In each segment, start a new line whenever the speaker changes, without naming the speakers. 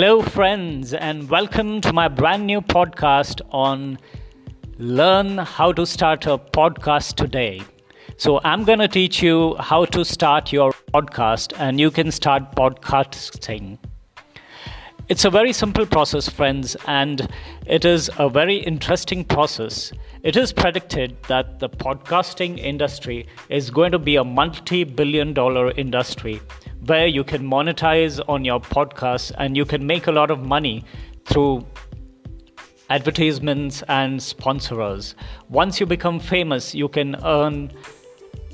Hello, friends, and welcome to my brand new podcast on Learn How to Start a Podcast Today. So, I'm going to teach you how to start your podcast, and you can start podcasting. It's a very simple process, friends, and it is a very interesting process. It is predicted that the podcasting industry is going to be a multi billion dollar industry where you can monetize on your podcast and you can make a lot of money through advertisements and sponsors. Once you become famous, you can earn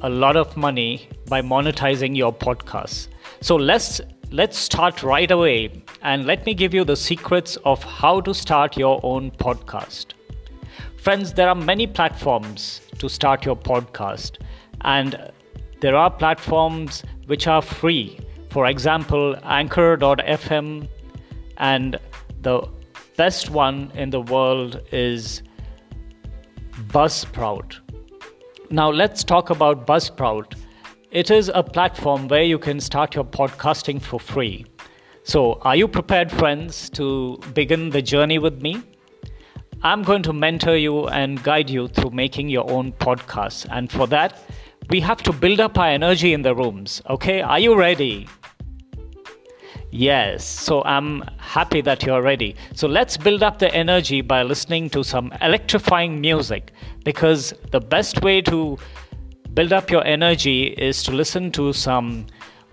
a lot of money by monetizing your podcast. So let's let's start right away and let me give you the secrets of how to start your own podcast. Friends, there are many platforms to start your podcast and there are platforms which are free. For example, Anchor.fm, and the best one in the world is Buzzsprout. Now, let's talk about Buzzsprout. It is a platform where you can start your podcasting for free. So, are you prepared, friends, to begin the journey with me? I'm going to mentor you and guide you through making your own podcast. And for that, we have to build up our energy in the rooms. Okay, are you ready? Yes, so I'm happy that you're ready. So let's build up the energy by listening to some electrifying music because the best way to build up your energy is to listen to some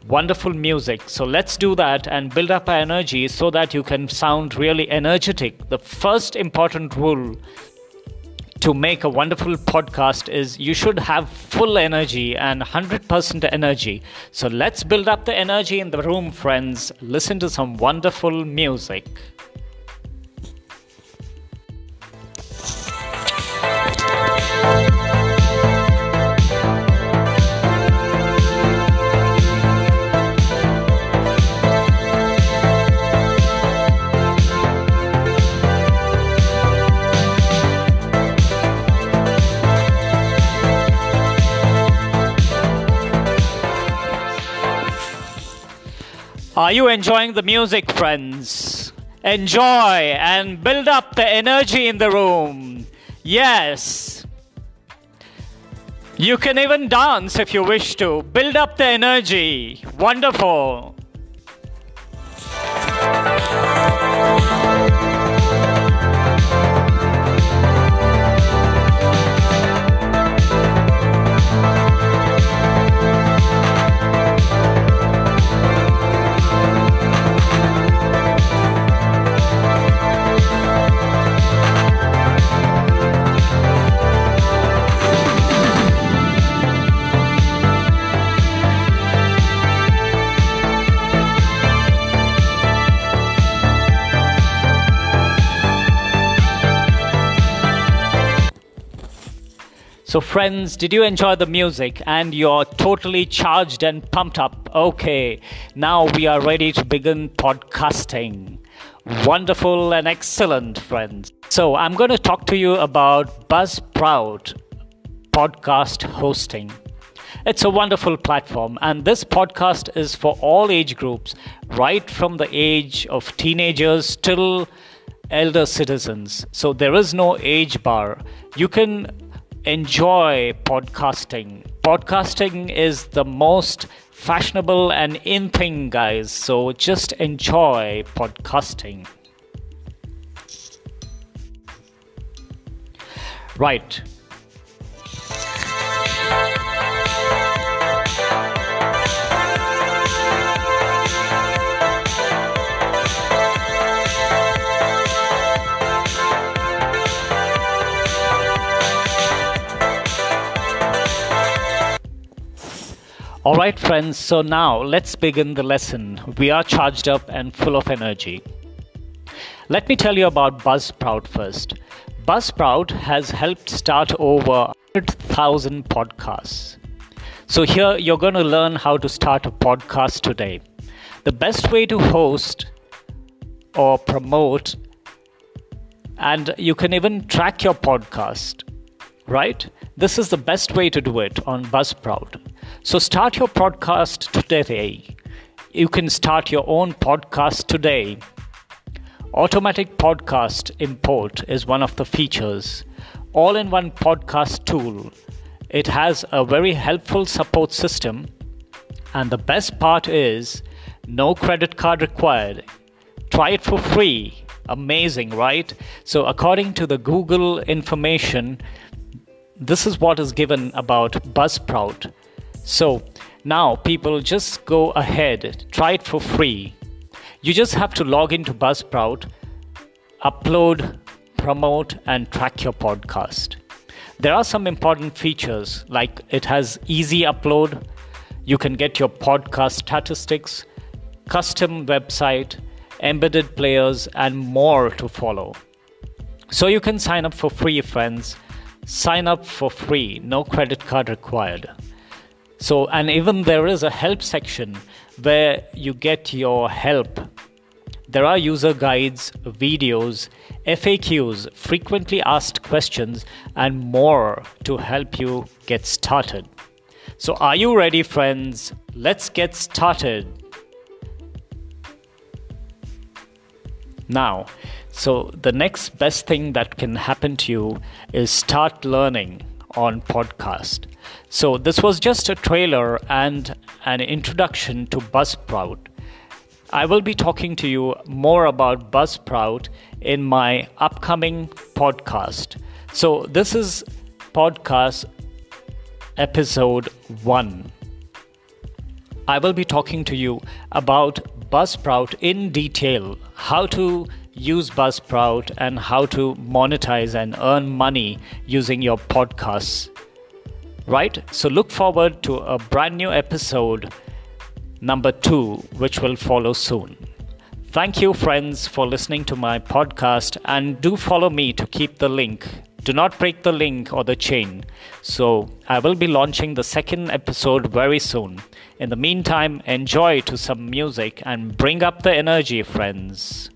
wonderful music. So let's do that and build up our energy so that you can sound really energetic. The first important rule to make a wonderful podcast is you should have full energy and 100% energy. So let's build up the energy in the room, friends. Listen to some wonderful music. Are you enjoying the music, friends? Enjoy and build up the energy in the room. Yes. You can even dance if you wish to. Build up the energy. Wonderful. So, friends, did you enjoy the music and you're totally charged and pumped up? Okay, now we are ready to begin podcasting. Wonderful and excellent, friends. So, I'm going to talk to you about Buzzsprout podcast hosting. It's a wonderful platform, and this podcast is for all age groups, right from the age of teenagers till elder citizens. So, there is no age bar. You can enjoy podcasting. Podcasting is the most fashionable and in thing, guys. So just enjoy podcasting. Right. All right, friends, so now let's begin the lesson. We are charged up and full of energy. Let me tell you about Buzzsprout first. Buzzsprout has helped start over 100,000 podcasts. So, here you're going to learn how to start a podcast today. The best way to host or promote, and you can even track your podcast, right? This is the best way to do it on Buzzsprout. So start your podcast today. You can start your own podcast today Automatic podcast import is one of the features. All in one podcast tool. It has a very helpful support system, and the best part is no credit card required. Try it for free. Amazing, right? So, according to the Google information, this is what is given about Buzzsprout. So, now people just go ahead, try it for free. You just have to log into Buzzsprout, upload, promote, and track your podcast. There are some important features like it has easy upload, you can get your podcast statistics, custom website, embedded players, and more to follow. So you can sign up for free, friends. Sign up for free, no credit card required. So, and even there is a help section where you get your help. There are user guides, videos, FAQs, frequently asked questions, and more to help you get started. So, are you ready, friends? Let's get started. Now, so the next best thing that can happen to you is start learning on podcast. So this was just a trailer and an introduction to Buzzsprout. I will be talking to you more about Buzzsprout in my upcoming podcast. So this is podcast episode 1. I will be talking to you about Buzzsprout in detail, how to use Buzzsprout and how to monetize and earn money using your podcasts. Right? So look forward to a brand new episode, number two, which will follow soon. Thank you, friends, for listening to my podcast, and do follow me to keep the link. Do not break the link or the chain. So, I will be launching the second episode very soon. In the meantime, enjoy to some music and bring up the energy, friends.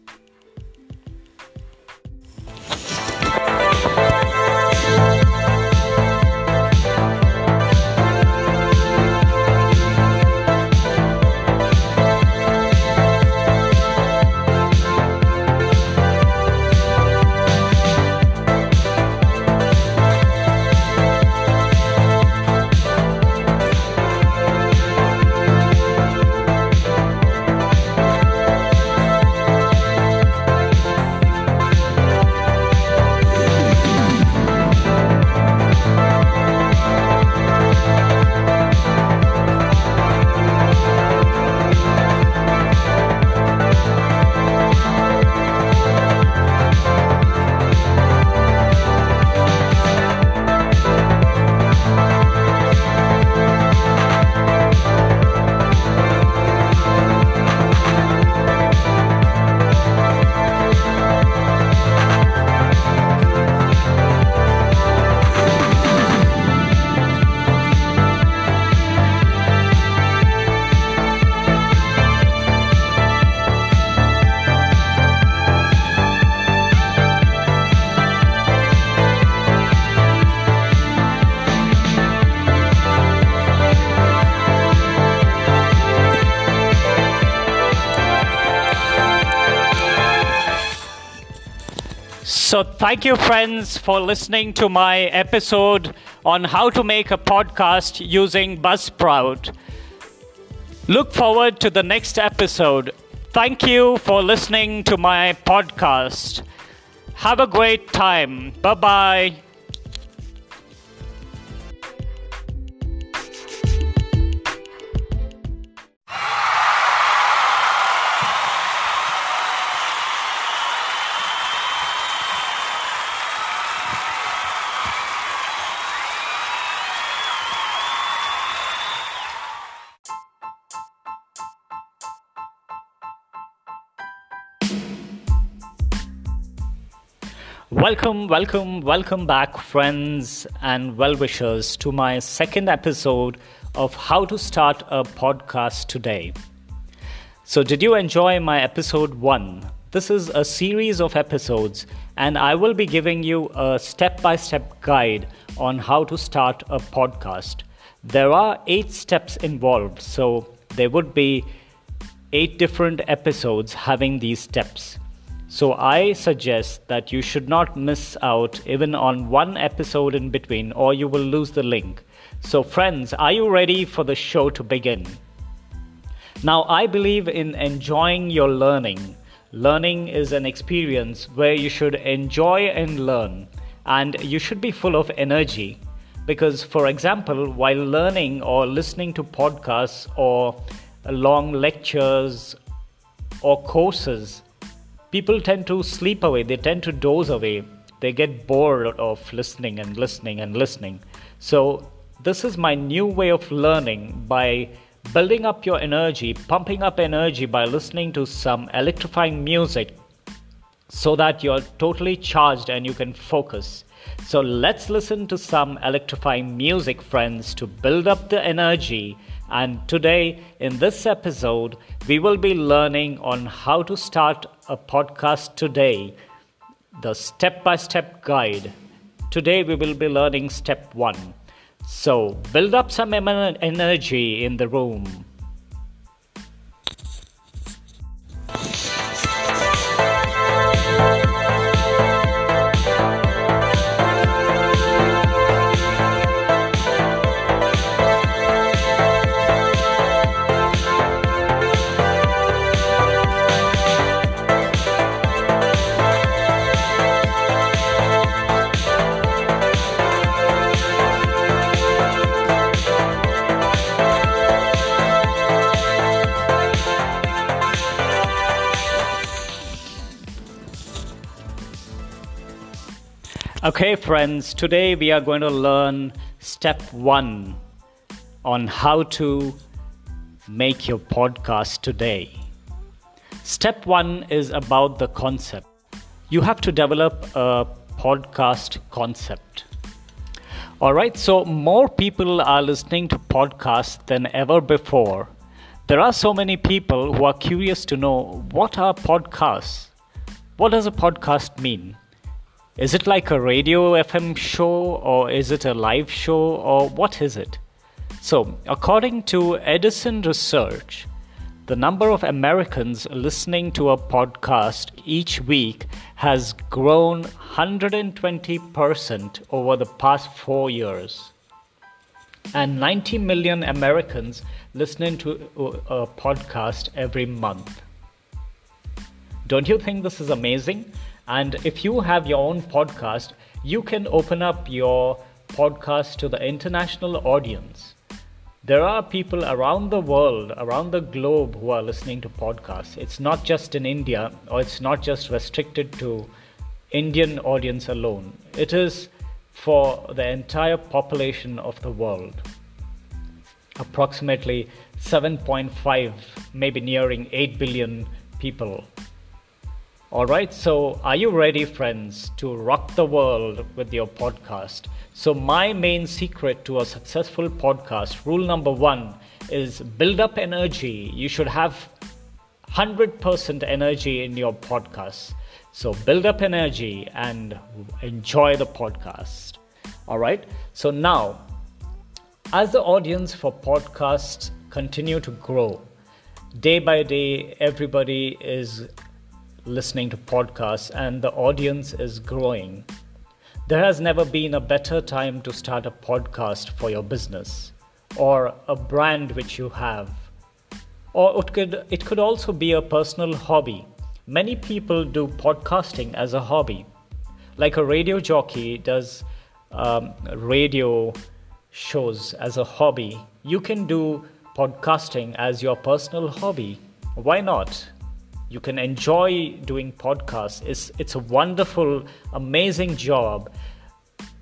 So, thank you, friends, for listening to my episode on how to make a podcast using Buzzsprout. Look forward to the next episode. Thank you for listening to my podcast. Have a great time. Bye bye. Welcome, welcome, welcome back, friends and well wishers, to my second episode of How to Start a Podcast Today. So, did you enjoy my episode one? This is a series of episodes, and I will be giving you a step by step guide on how to start a podcast. There are eight steps involved, so there would be eight different episodes having these steps. So I suggest that you should not miss out even on one episode in between, or you will lose the link. So, friends, are you ready for the show to begin? Now, I believe in enjoying your learning. Learning is an experience where you should enjoy and learn, and you should be full of energy. Because, for example, while learning or listening to podcasts or long lectures or courses, people tend to sleep away, they tend to doze away, they get bored of listening and listening and listening. So, this is my new way of learning by building up your energy, pumping up energy by listening to some electrifying music so that you're totally charged and you can focus. So let's listen to some electrifying music, friends, to build up the energy. And today, in this episode, we will be learning on how to start a podcast today, the step by step guide. Today, we will be learning step one. So, build up some energy in the room. Okay, friends, today we are going to learn step one on how to make your podcast today. Step one is about the concept. You have to develop a podcast concept. All right, so more people are listening to podcasts than ever before. There are so many people who are curious to know what are podcasts? What does a podcast mean? Is it like a radio FM show or is it a live show or what is it? So, according to Edison Research, the number of Americans listening to a podcast each week has grown 120% over the past four years. And 90 million Americans listening to a podcast every month. Don't you think this is amazing? And if you have your own podcast, you can open up your podcast to the international audience. There are people around the world, around the globe, who are listening to podcasts. It's not just in India, or it's not just restricted to Indian audience alone. It is for the entire population of the world. Approximately 7.5, maybe nearing 8 billion people Alright, so are you ready, friends, to rock the world with your podcast? So, my main secret to a successful podcast, rule number one, is build up energy. You should have 100% energy in your podcast. So, build up energy and enjoy the podcast. Alright, so now, as the audience for podcasts continue to grow, day by day, everybody is listening to podcasts and the audience is growing. There has never been a better time to start a podcast for your business or a brand which you have. Or it could, it could also be a personal hobby. Many people do podcasting as a hobby. Like a radio jockey does um, radio shows as a hobby, you can do podcasting as your personal hobby. Why not? You can enjoy doing podcasts. It's it's a wonderful amazing job.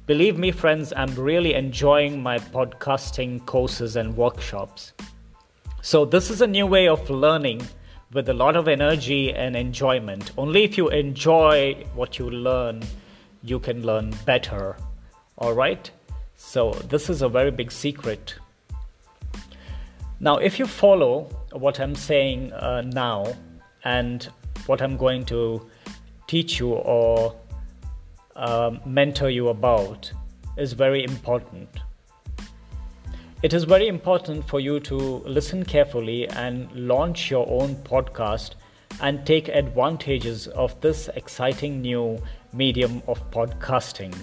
Believe me friends i'm really enjoying my podcasting courses and workshops. So this is a new way of learning with a lot of energy and enjoyment. Only if you enjoy what you learn you can learn better. All right? So this is a very big secret. Now if you follow what i'm saying uh, now and what I'm going to teach you or uh, mentor you about is very important. It is very important for you to listen carefully and launch your own podcast and take advantages of this exciting new medium of podcasting.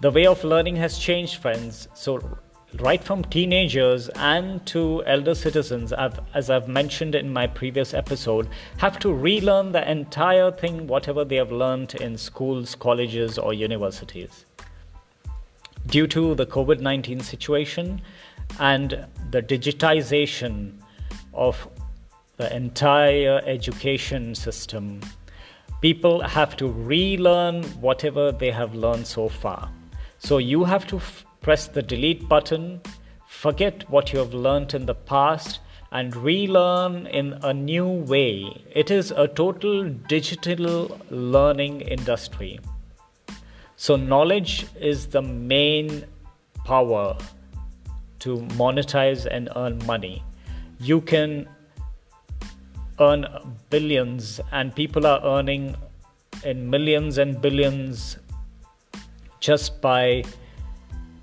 The way of learning has changed, friends. So, right from teenagers and to elder citizens, I've, as I've mentioned in my previous episode, have to relearn the entire thing, whatever they have learned in schools, colleges, or universities. Due to the COVID 19 situation and the digitization of the entire education system, people have to relearn whatever they have learned so far. So you have to f- press the delete button, forget what you have learnt in the past, and relearn in a new way. It is a total digital learning industry. So, knowledge is the main power to monetize and earn money. You can earn billions, and people are earning in millions and billions just by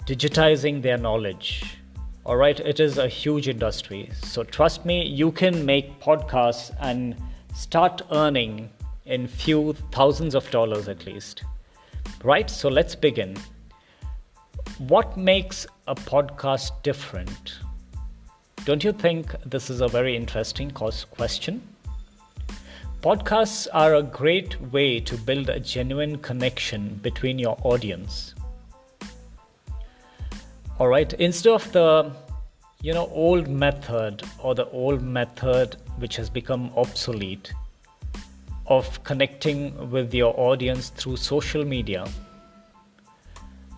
digitizing their knowledge. All right, it is a huge industry. So trust me, you can make podcasts and start earning in few thousands of dollars at least. Right? So let's begin. What makes a podcast different? Don't you think this is a very interesting question? Podcasts are a great way to build a genuine connection between your audience all right instead of the you know old method or the old method which has become obsolete of connecting with your audience through social media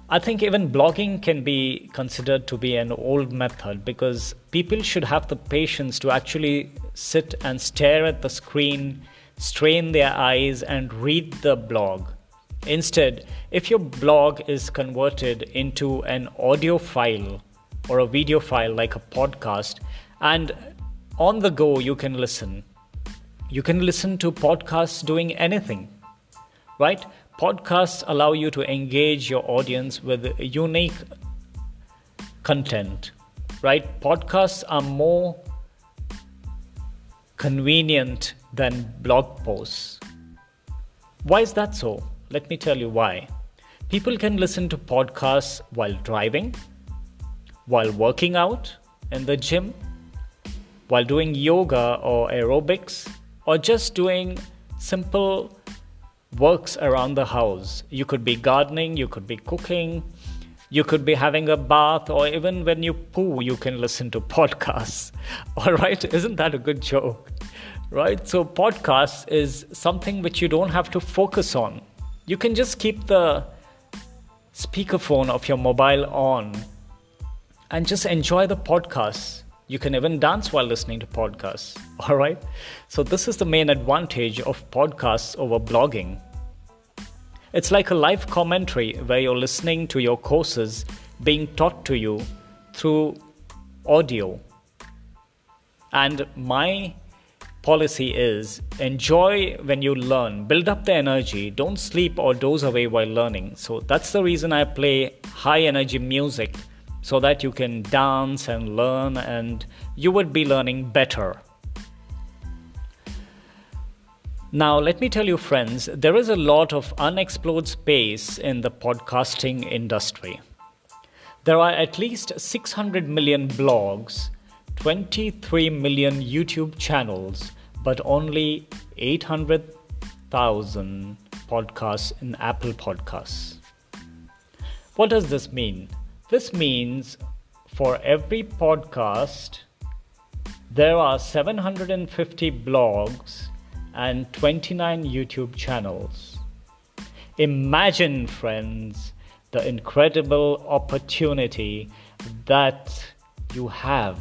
i think even blogging can be considered to be an old method because people should have the patience to actually sit and stare at the screen strain their eyes and read the blog Instead, if your blog is converted into an audio file or a video file like a podcast, and on the go you can listen, you can listen to podcasts doing anything, right? Podcasts allow you to engage your audience with unique content, right? Podcasts are more convenient than blog posts. Why is that so? Let me tell you why. People can listen to podcasts while driving, while working out in the gym, while doing yoga or aerobics, or just doing simple works around the house. You could be gardening, you could be cooking, you could be having a bath, or even when you poo, you can listen to podcasts. All right, isn't that a good joke? Right? So, podcasts is something which you don't have to focus on you can just keep the speakerphone of your mobile on and just enjoy the podcasts. You can even dance while listening to podcasts. All right. So, this is the main advantage of podcasts over blogging. It's like a live commentary where you're listening to your courses being taught to you through audio. And my policy is enjoy when you learn, build up the energy, don't sleep or doze away while learning. So that's the reason I play high energy music so that you can dance and learn and you would be learning better. Now, let me tell you, friends, there is a lot of unexplored space in the podcasting industry. There are at least 600 million blogs, 23 million YouTube channels, but only 800,000 podcasts in Apple Podcasts. What does this mean? This means for every podcast, there are 750 blogs and 29 YouTube channels. Imagine, friends, the incredible opportunity that you have.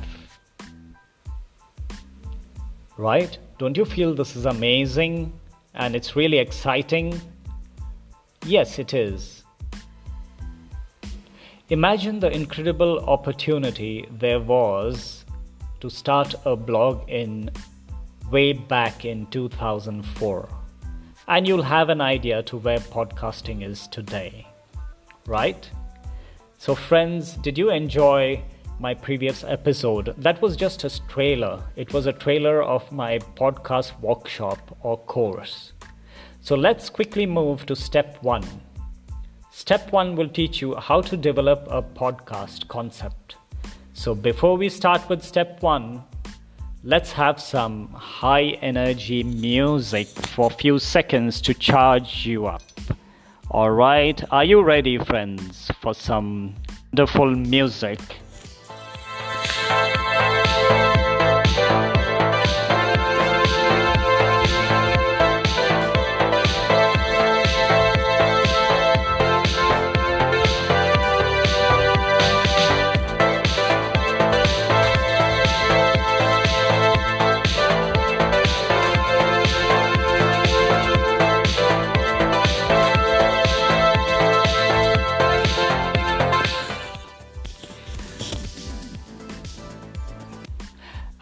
Right? Don't you feel this is amazing and it's really exciting? Yes, it is. Imagine the incredible opportunity there was to start a blog in way back in 2004 and you'll have an idea to where podcasting is today right so friends did you enjoy my previous episode. That was just a trailer. It was a trailer of my podcast workshop or course. So let's quickly move to step one. Step one will teach you how to develop a podcast concept. So before we start with step one, let's have some high energy music for a few seconds to charge you up. All right, are you ready, friends, for some wonderful music?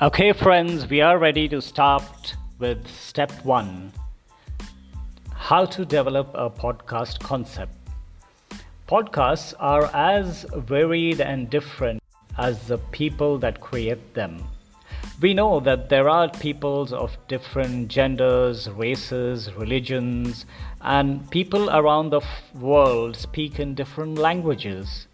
Okay, friends, we are ready to start with step one how to develop a podcast concept. Podcasts are as varied and different as the people that create them. We know that there are peoples of different genders, races, religions, and people around the world speak in different languages.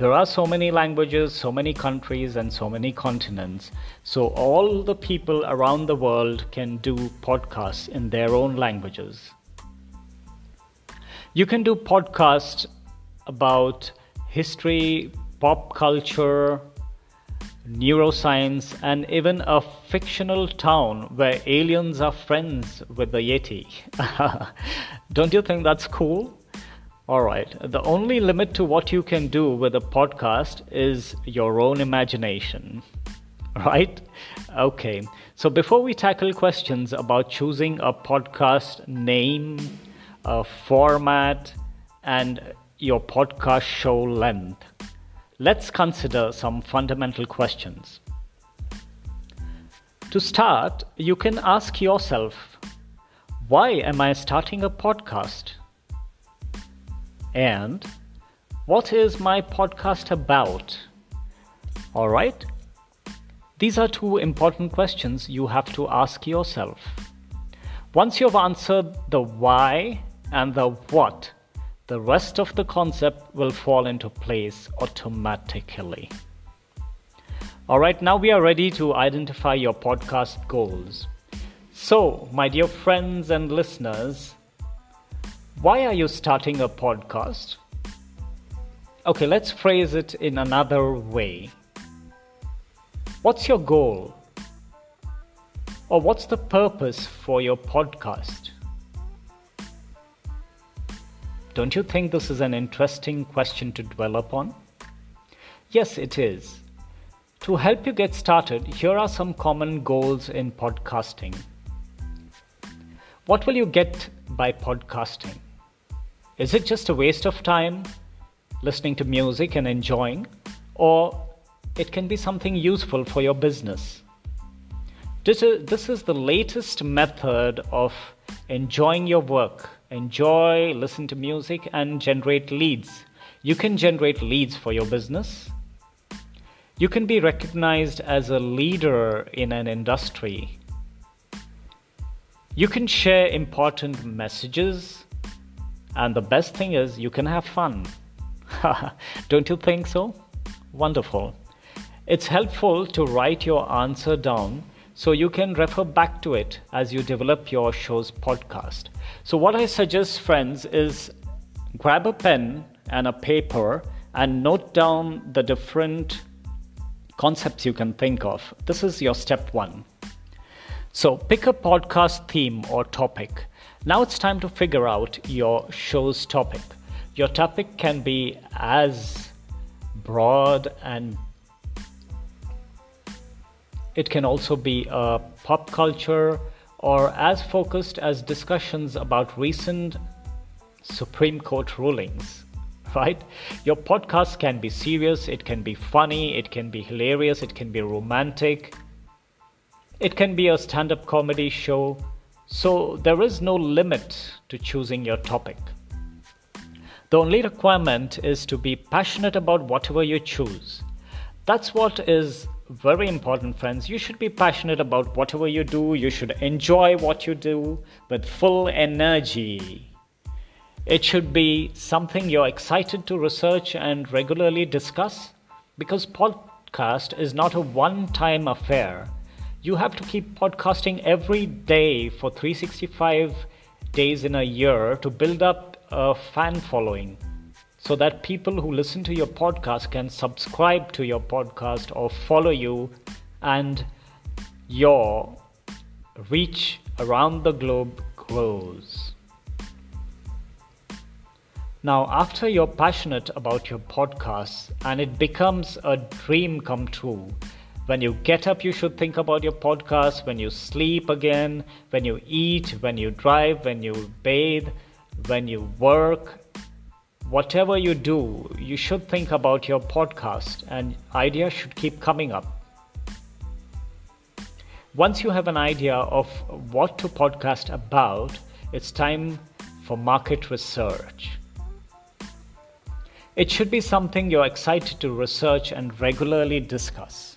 There are so many languages, so many countries, and so many continents. So, all the people around the world can do podcasts in their own languages. You can do podcasts about history, pop culture, neuroscience, and even a fictional town where aliens are friends with the Yeti. Don't you think that's cool? All right. The only limit to what you can do with a podcast is your own imagination. Right? Okay. So before we tackle questions about choosing a podcast name, a format, and your podcast show length, let's consider some fundamental questions. To start, you can ask yourself why am I starting a podcast? And what is my podcast about? All right? These are two important questions you have to ask yourself. Once you've answered the why and the what, the rest of the concept will fall into place automatically. All right, now we are ready to identify your podcast goals. So, my dear friends and listeners, why are you starting a podcast? Okay, let's phrase it in another way. What's your goal? Or what's the purpose for your podcast? Don't you think this is an interesting question to dwell upon? Yes, it is. To help you get started, here are some common goals in podcasting. What will you get by podcasting? Is it just a waste of time listening to music and enjoying? Or it can be something useful for your business? This is, the latest method of enjoying your work. Enjoy, listen to music, and generate leads. You can generate leads for your business. You can be recognized as a leader in an industry. You can share important messages and the best thing is, you can have fun. Don't you think so? Wonderful. It's helpful to write your answer down so you can refer back to it as you develop your show's podcast. So, what I suggest, friends, is grab a pen and a paper and note down the different concepts you can think of. This is your step one. So, pick a podcast theme or topic now it's time to figure out your show's topic. Your topic can be as broad and it can also be a pop culture or as focused as discussions about recent Supreme Court rulings, right? Your podcast can be serious, it can be funny, it can be hilarious, it can be romantic, it can be a stand up comedy show, so there is no limit to choosing your topic. The only requirement is to be passionate about whatever you choose. That's what is very important, friends. You should be passionate about whatever you do, you should enjoy what you do with full energy. It should be something you're excited to research and regularly discuss because podcast is not a one time affair. You have to keep podcasting every day for 365 days in a year to build up a fan following so that people who listen to your podcast can subscribe to your podcast or follow you and your reach around the globe grows. Now, after you're passionate about your podcast and it becomes a dream come true, when you get up, you should think about your podcast. When you sleep again, when you eat, when you drive, when you bathe, when you work, whatever you do, you should think about your podcast and ideas should keep coming up. Once you have an idea of what to podcast about, it's time for market research. It should be something you're excited to research and regularly discuss.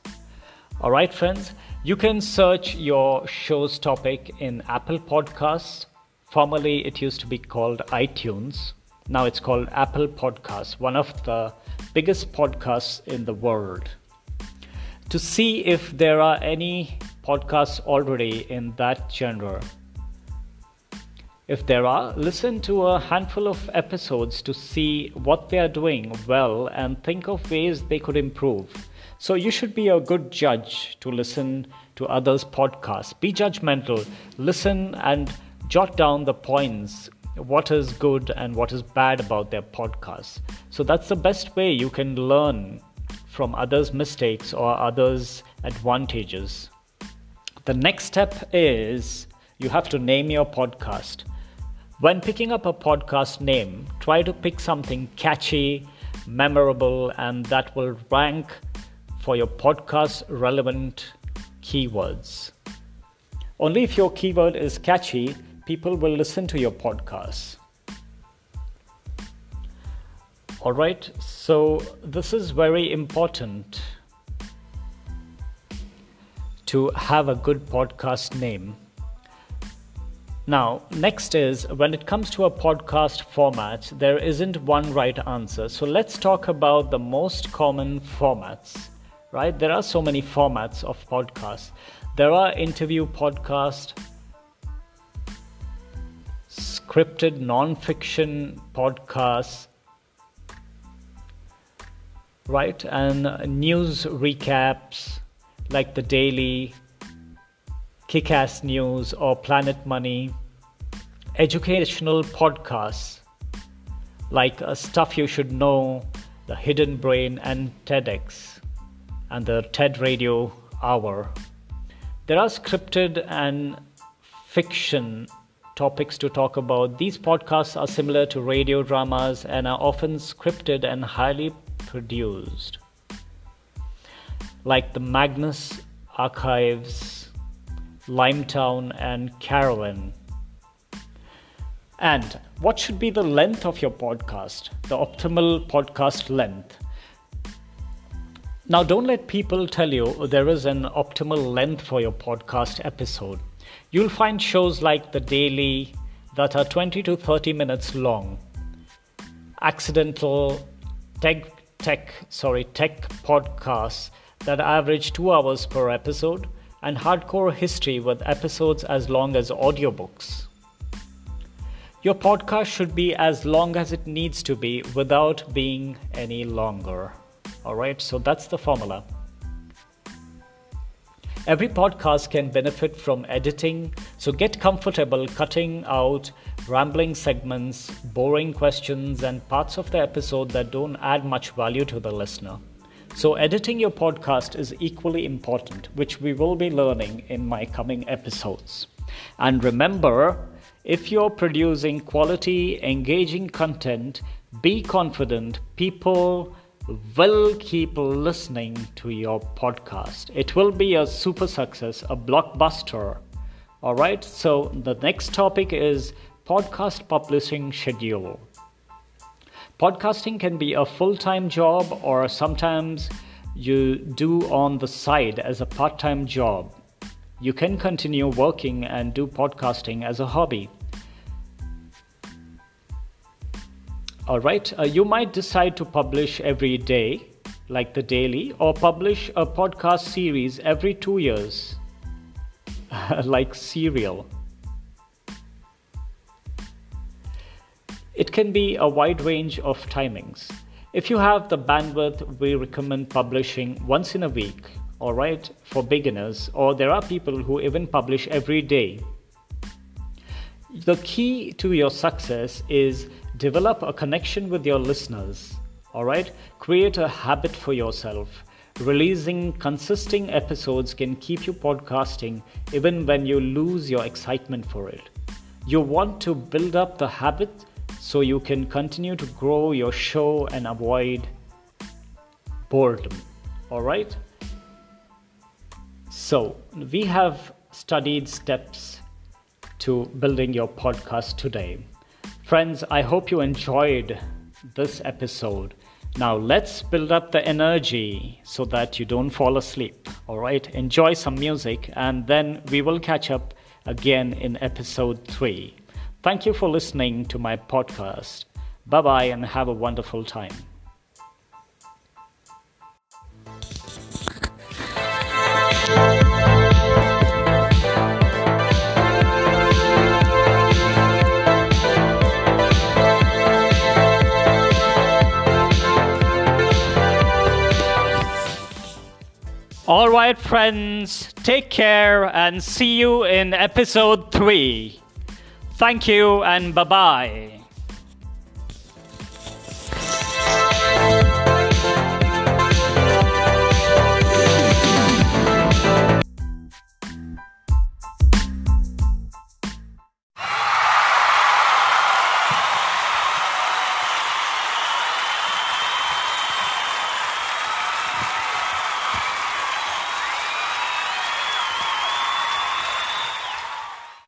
Alright, friends, you can search your show's topic in Apple Podcasts. Formerly, it used to be called iTunes now it's called Apple Podcasts, one of the biggest podcasts in the world. To see if there are any podcasts already in that genre. If there are, listen to a handful of episodes to see what they are doing well and think of ways they could improve. So, you should be a good judge to listen to others' podcasts. Be judgmental, listen and jot down the points what is good and what is bad about their podcasts. So that's the best way you can learn from others' mistakes or others' advantages. The next step is you have to name your podcast. When picking up a podcast name, try to pick something catchy, memorable, and that will rank for your podcast relevant keywords. Only if your keyword is catchy people will listen to your podcast. All right, so this is very important to have a good podcast name. Now, next is when it comes to a podcast format, there isn't one right answer. So let's talk about the most common formats, right? There are so many formats of podcasts. There are interview podcasts, scripted non-fiction podcasts right and news recaps like the daily kick-ass news or planet money educational podcasts like uh, stuff you should know the hidden brain and tedx and the ted radio hour there are scripted and fiction topics to talk about. These podcasts are similar to radio dramas and are often scripted and highly produced. Like the Magnus Archives, Limetown, and Carolyn. And what should be the length of your podcast? The optimal podcast length. Now, don't let people tell you there is an optimal length for your podcast episode. You'll find shows like The Daily that are 20 to 30 minutes long, accidental tech, tech, sorry, tech podcasts that average 2 hours per episode, and hardcore history with episodes as long as audiobooks. Your podcast should be as long as it needs to be without being any longer. Alright, so that's the formula. Every podcast can benefit from editing, so get comfortable cutting out rambling segments, boring questions, and parts of the episode that don't add much value to the listener. So, editing your podcast is equally important, which we will be learning in my coming episodes. And remember, if you're producing quality, engaging content, be confident people will keep listening to your podcast. It will be a super success, a blockbuster. All right, so the next topic is podcast publishing schedule. Podcasting can be a full time job, or sometimes you do on the side as a part time job, you can continue working and do podcasting as a hobby. All right, uh, you might decide to publish every day, like the daily, or publish a podcast series every two years, like serial. It can be a wide range of timings. If you have the bandwidth, we recommend publishing once in a week, all right, for beginners, or there are people who even publish every day. The key to your success is develop a connection with your listeners. All right, create a habit for yourself. Releasing consistent episodes can keep you podcasting even when you lose your excitement for it. You want to build up the habit so you can continue to grow your show and avoid boredom. All right? So, we have studied steps to building your podcast today. Friends, I hope you enjoyed this episode. Now, let's build up the energy so that you don't fall asleep. All right, enjoy some music, and then we will catch up again in episode 3. Thank you for listening to my podcast. Bye bye, and have a wonderful time. All right, friends, take care and see you in episode 3. Thank you and bye bye.